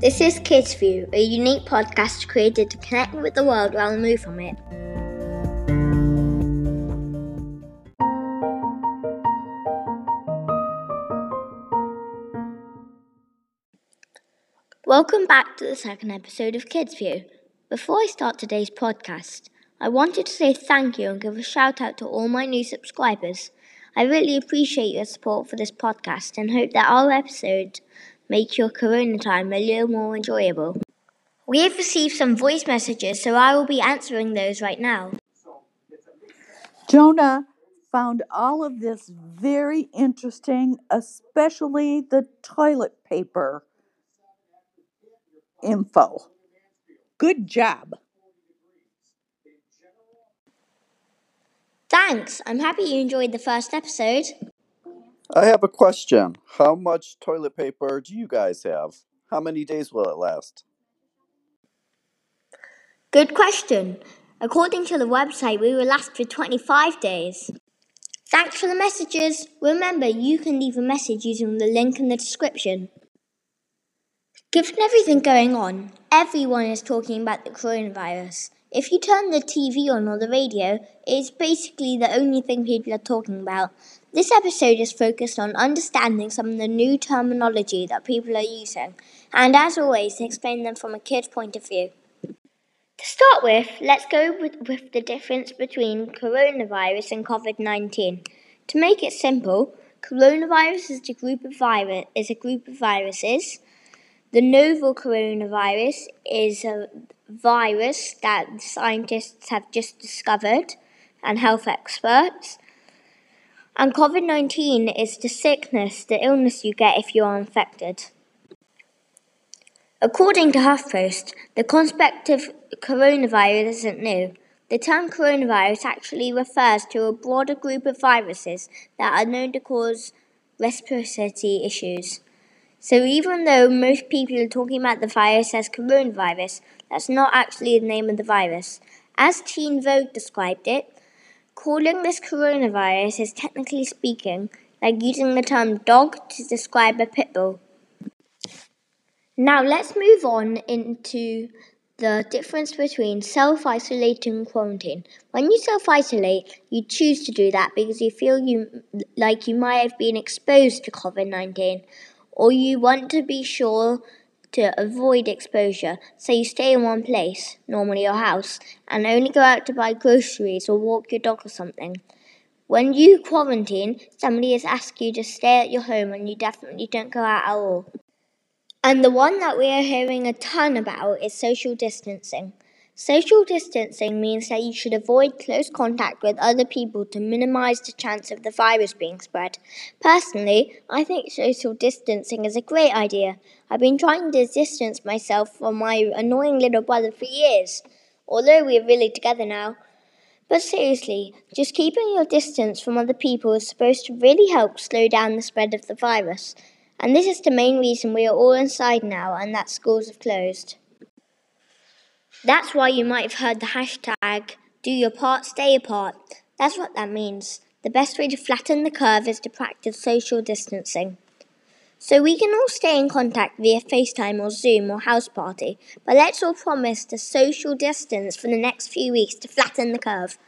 This is Kids View, a unique podcast created to connect with the world while removed from it. Welcome back to the second episode of Kids View. Before I start today's podcast, I wanted to say thank you and give a shout out to all my new subscribers. I really appreciate your support for this podcast and hope that our episodes make your corona time a little more enjoyable. We have received some voice messages, so I will be answering those right now. Jonah found all of this very interesting, especially the toilet paper info. Good job. Thanks. I'm happy you enjoyed the first episode. I have a question. How much toilet paper do you guys have? How many days will it last? Good question. According to the website, we will last for 25 days. Thanks for the messages. Remember, you can leave a message using the link in the description. Given everything going on, everyone is talking about the coronavirus. If you turn the TV on or the radio, it's basically the only thing people are talking about. This episode is focused on understanding some of the new terminology that people are using, and as always, explain them from a kid's point of view. To start with, let's go with, with the difference between coronavirus and COVID 19. To make it simple, coronavirus is a group of virus is a group of viruses. The novel coronavirus is a virus that scientists have just discovered and health experts. And COVID 19 is the sickness, the illness you get if you are infected. According to HuffPost, the concept of coronavirus isn't new. The term coronavirus actually refers to a broader group of viruses that are known to cause respiratory issues. So even though most people are talking about the virus as coronavirus, that's not actually the name of the virus. As Teen Vogue described it, calling this coronavirus is technically speaking like using the term dog to describe a pit bull. Now let's move on into the difference between self isolating and quarantine. When you self isolate, you choose to do that because you feel you like you might have been exposed to COVID 19 or you want to be sure to avoid exposure, so you stay in one place, normally your house, and only go out to buy groceries or walk your dog or something. When you quarantine, somebody has asked you to stay at your home and you definitely don't go out at all. And the one that we are hearing a ton about is social distancing. Social distancing means that you should avoid close contact with other people to minimize the chance of the virus being spread. Personally, I think social distancing is a great idea. I've been trying to distance myself from my annoying little brother for years, although we're really together now. But seriously, just keeping your distance from other people is supposed to really help slow down the spread of the virus. And this is the main reason we are all inside now and that schools have closed. That's why you might have heard the hashtag do your part, stay apart. That's what that means. The best way to flatten the curve is to practice social distancing. So we can all stay in contact via FaceTime or Zoom or house party, but let's all promise to social distance for the next few weeks to flatten the curve.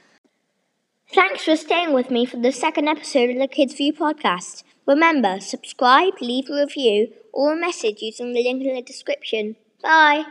Thanks for staying with me for the second episode of the Kids View podcast. Remember, subscribe, leave a review, or a message using the link in the description. Bye!